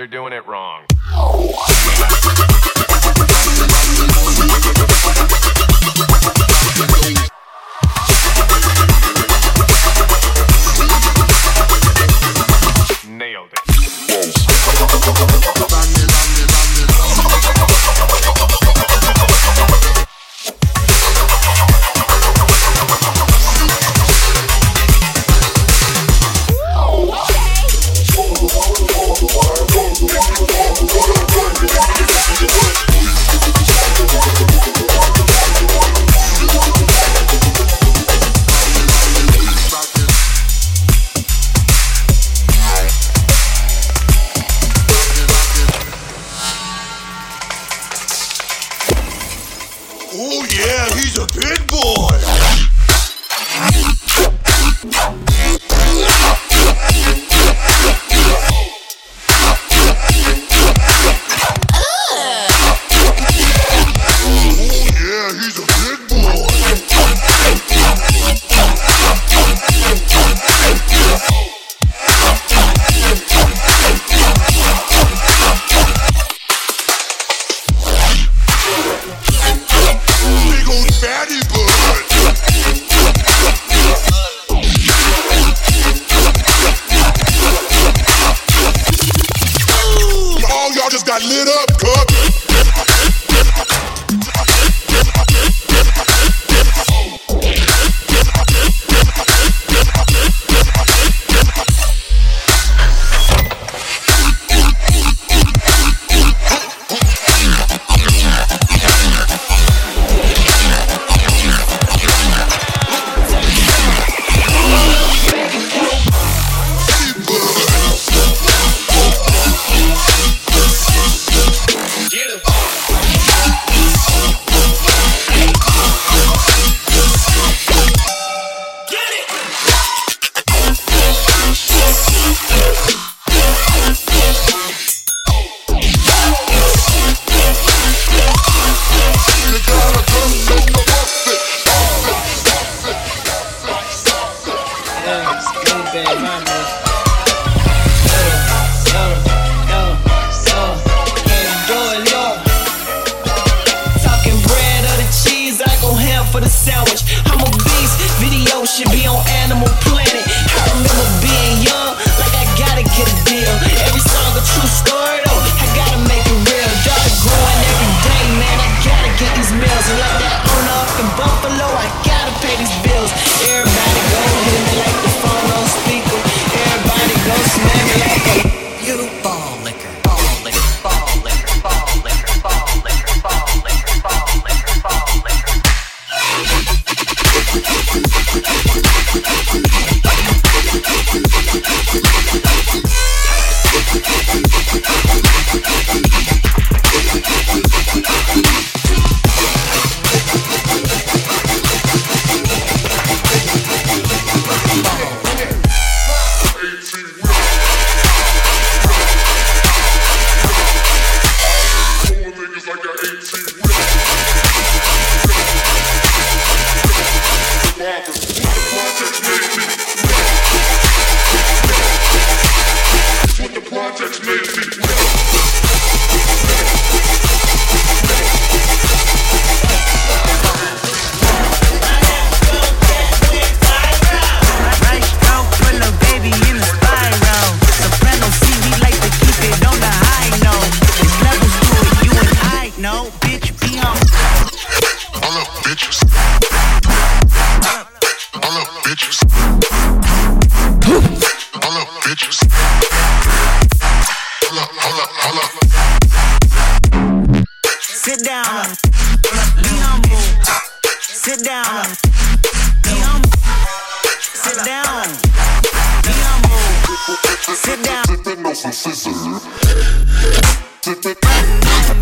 they're doing it wrong. bitches. All up bitches. All up bitches. Hold up, hold up, hold up. Sit down. Be humble. Sit down. Be humble. Sit down. Be humble. Sit down. Sit down.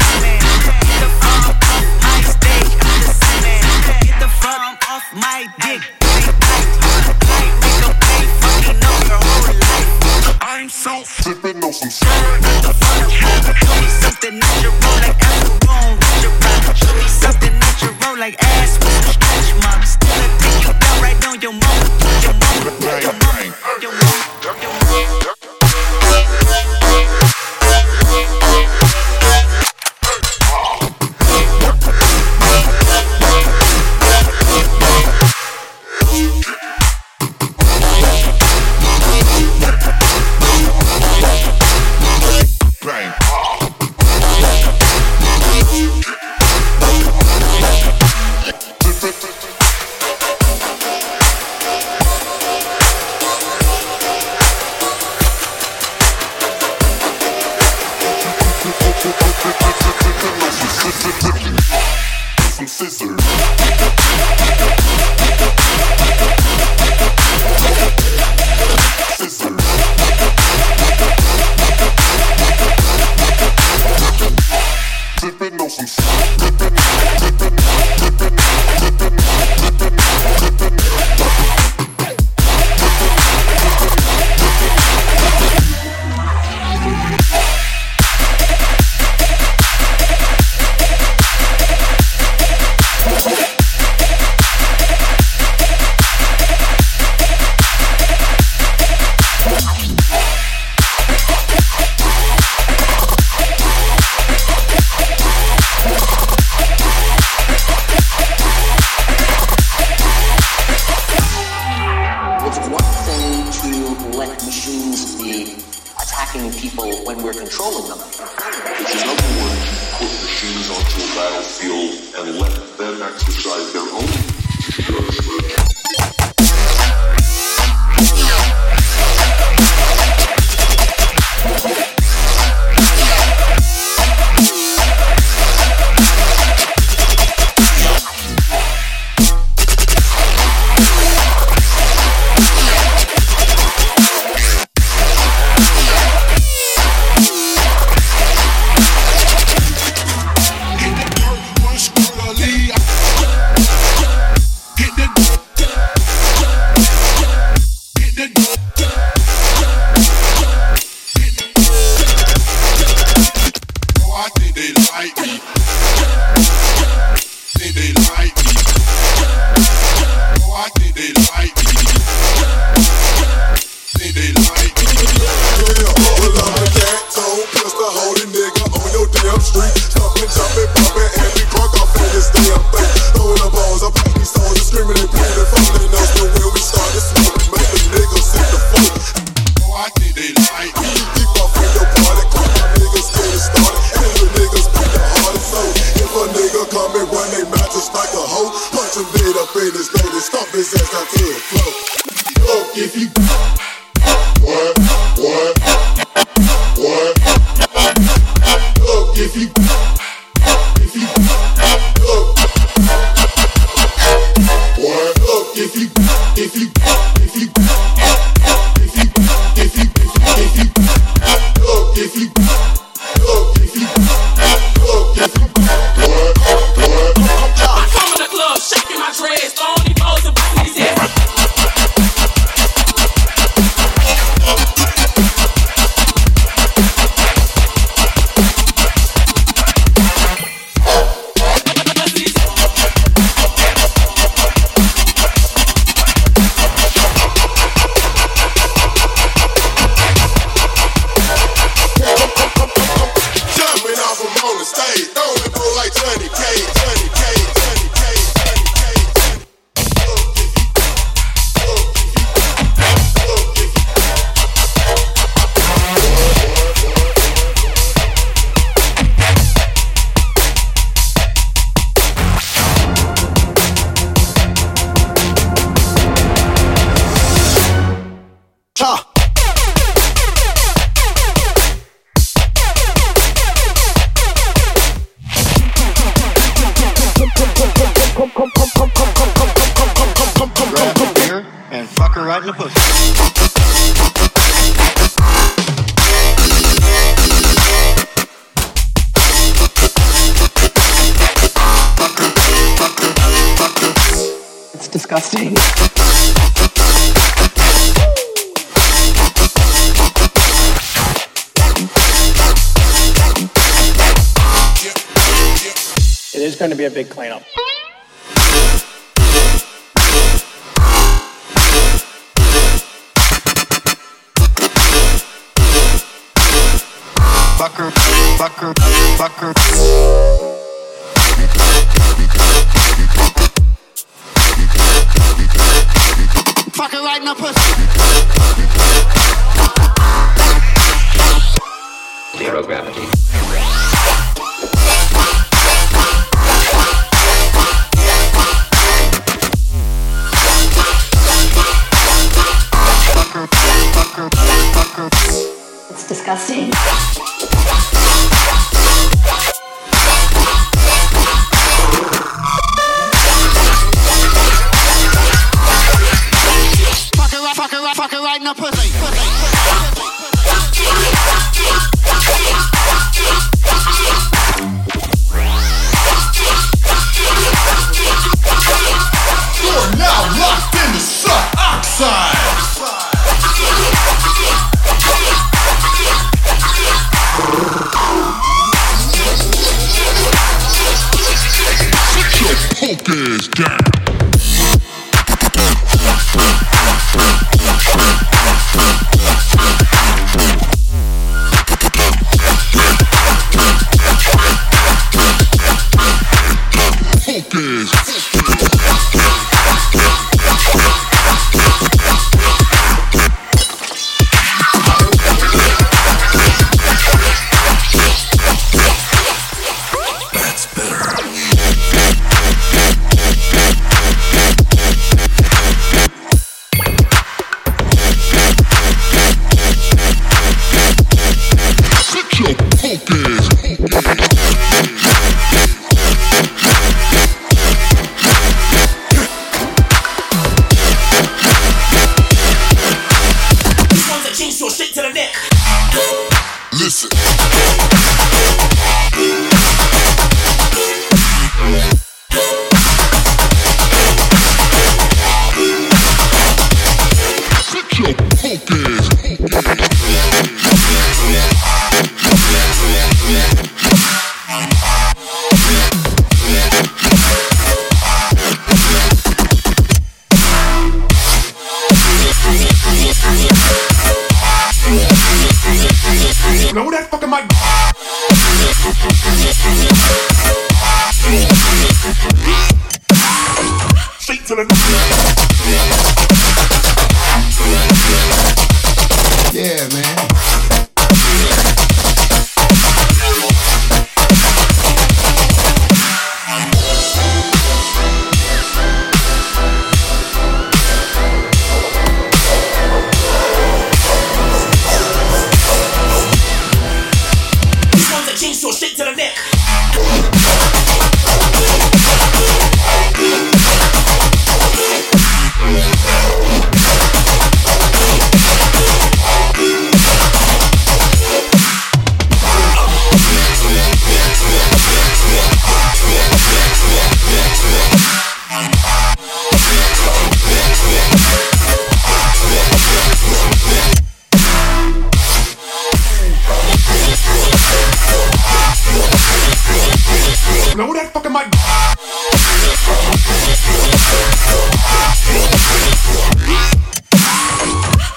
a big cleanup. Bucker, bucker, bucker. Fucking right in the pussy. blow that fucking mic.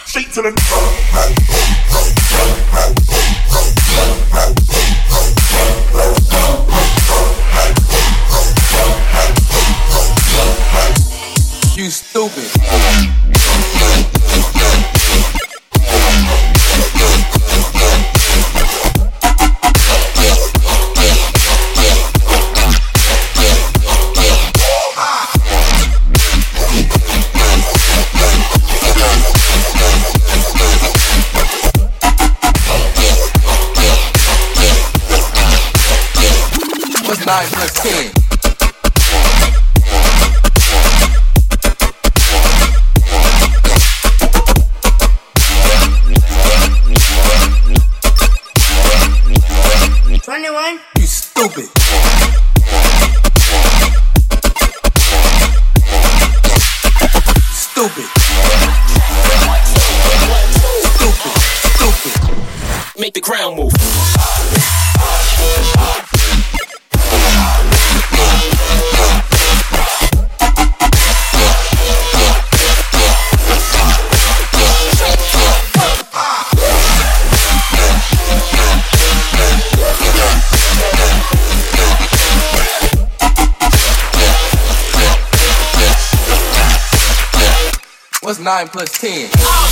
Straight to the. stupid. nine plus ten.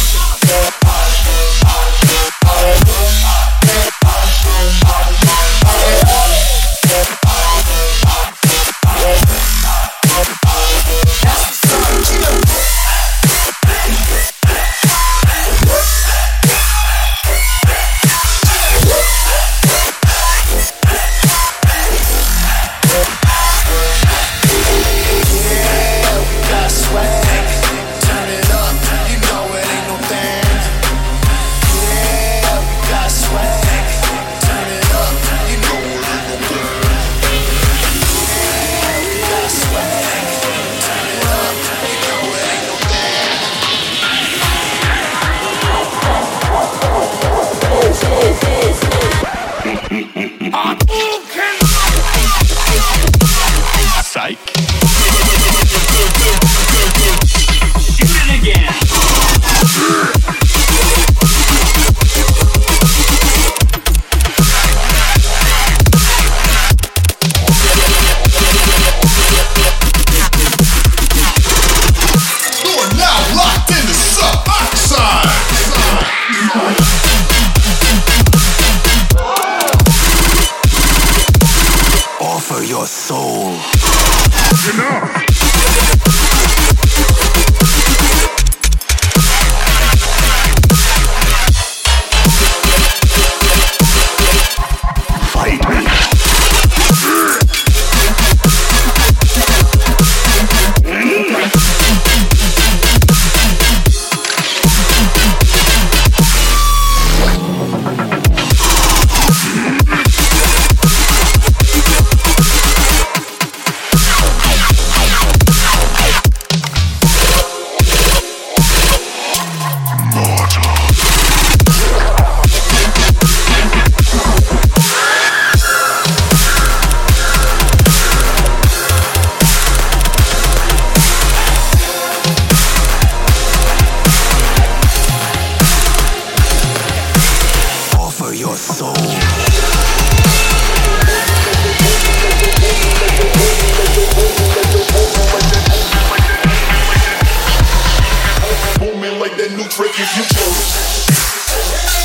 like that new trick if you chose.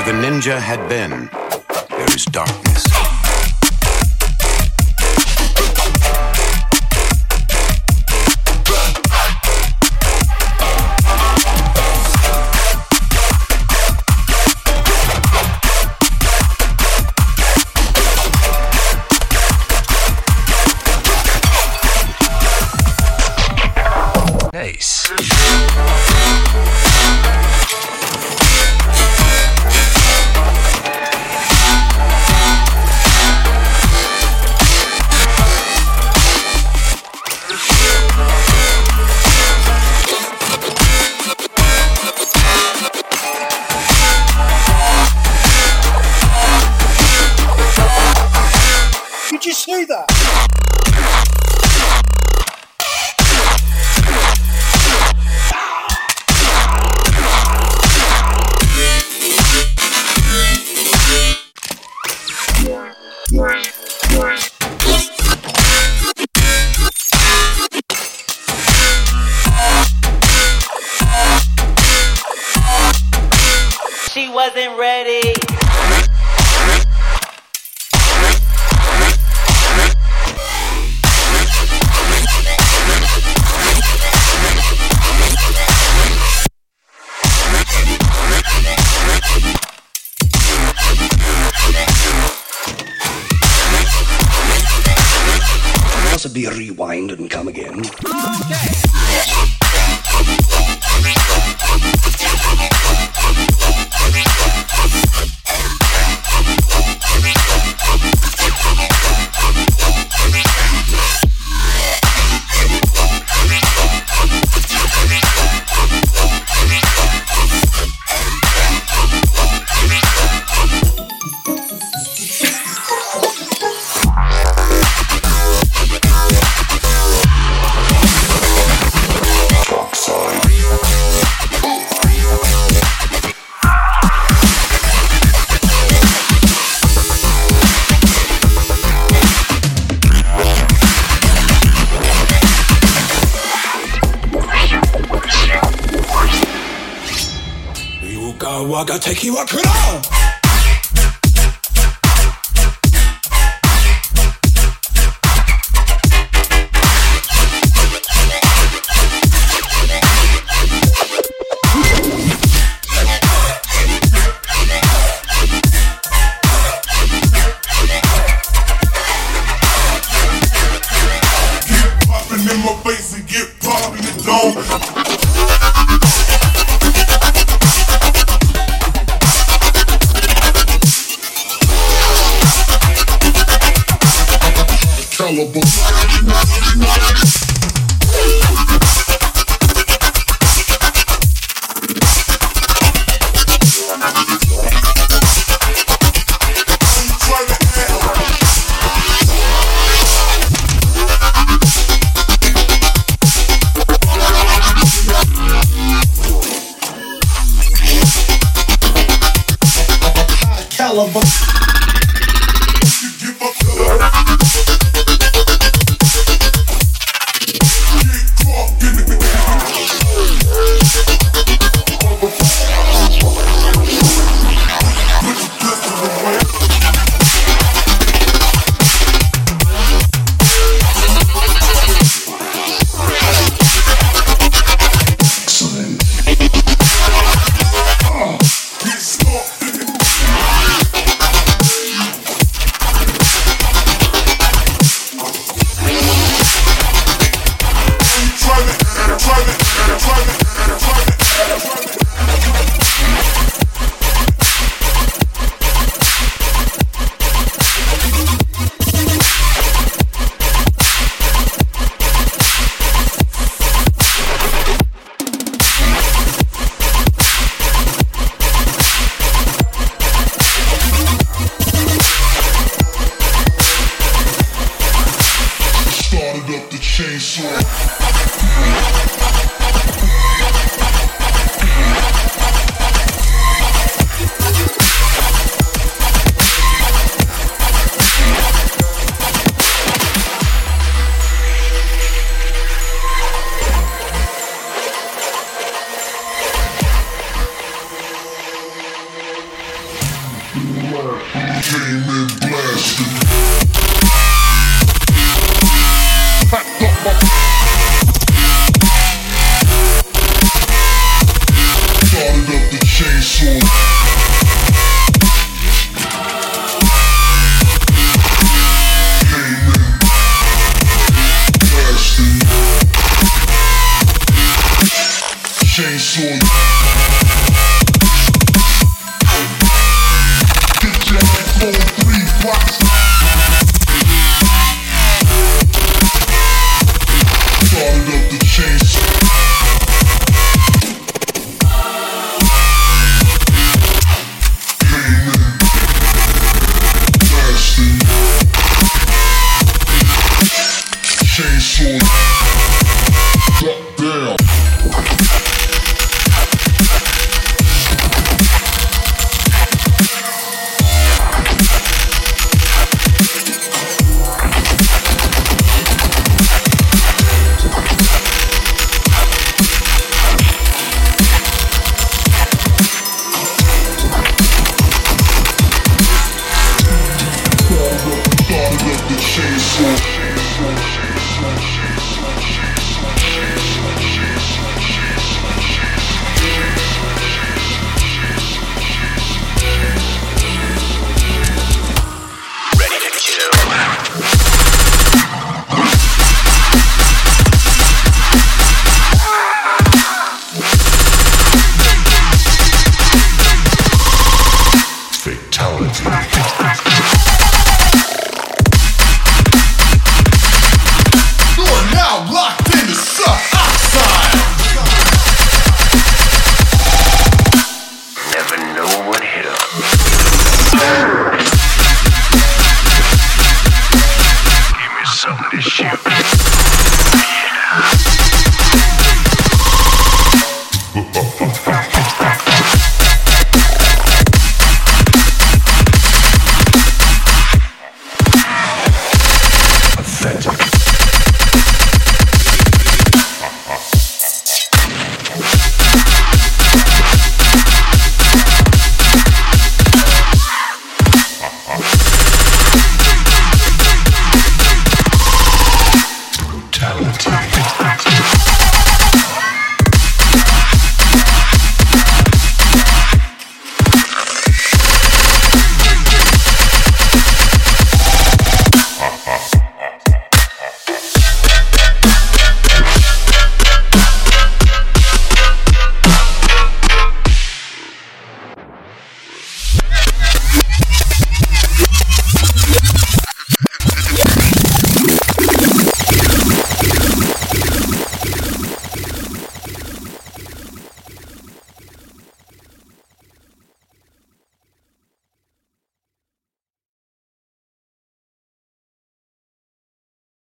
Where the ninja had been, there is darkness. Wasn't ready. Yuka waga teki wa kura! Popping Fetch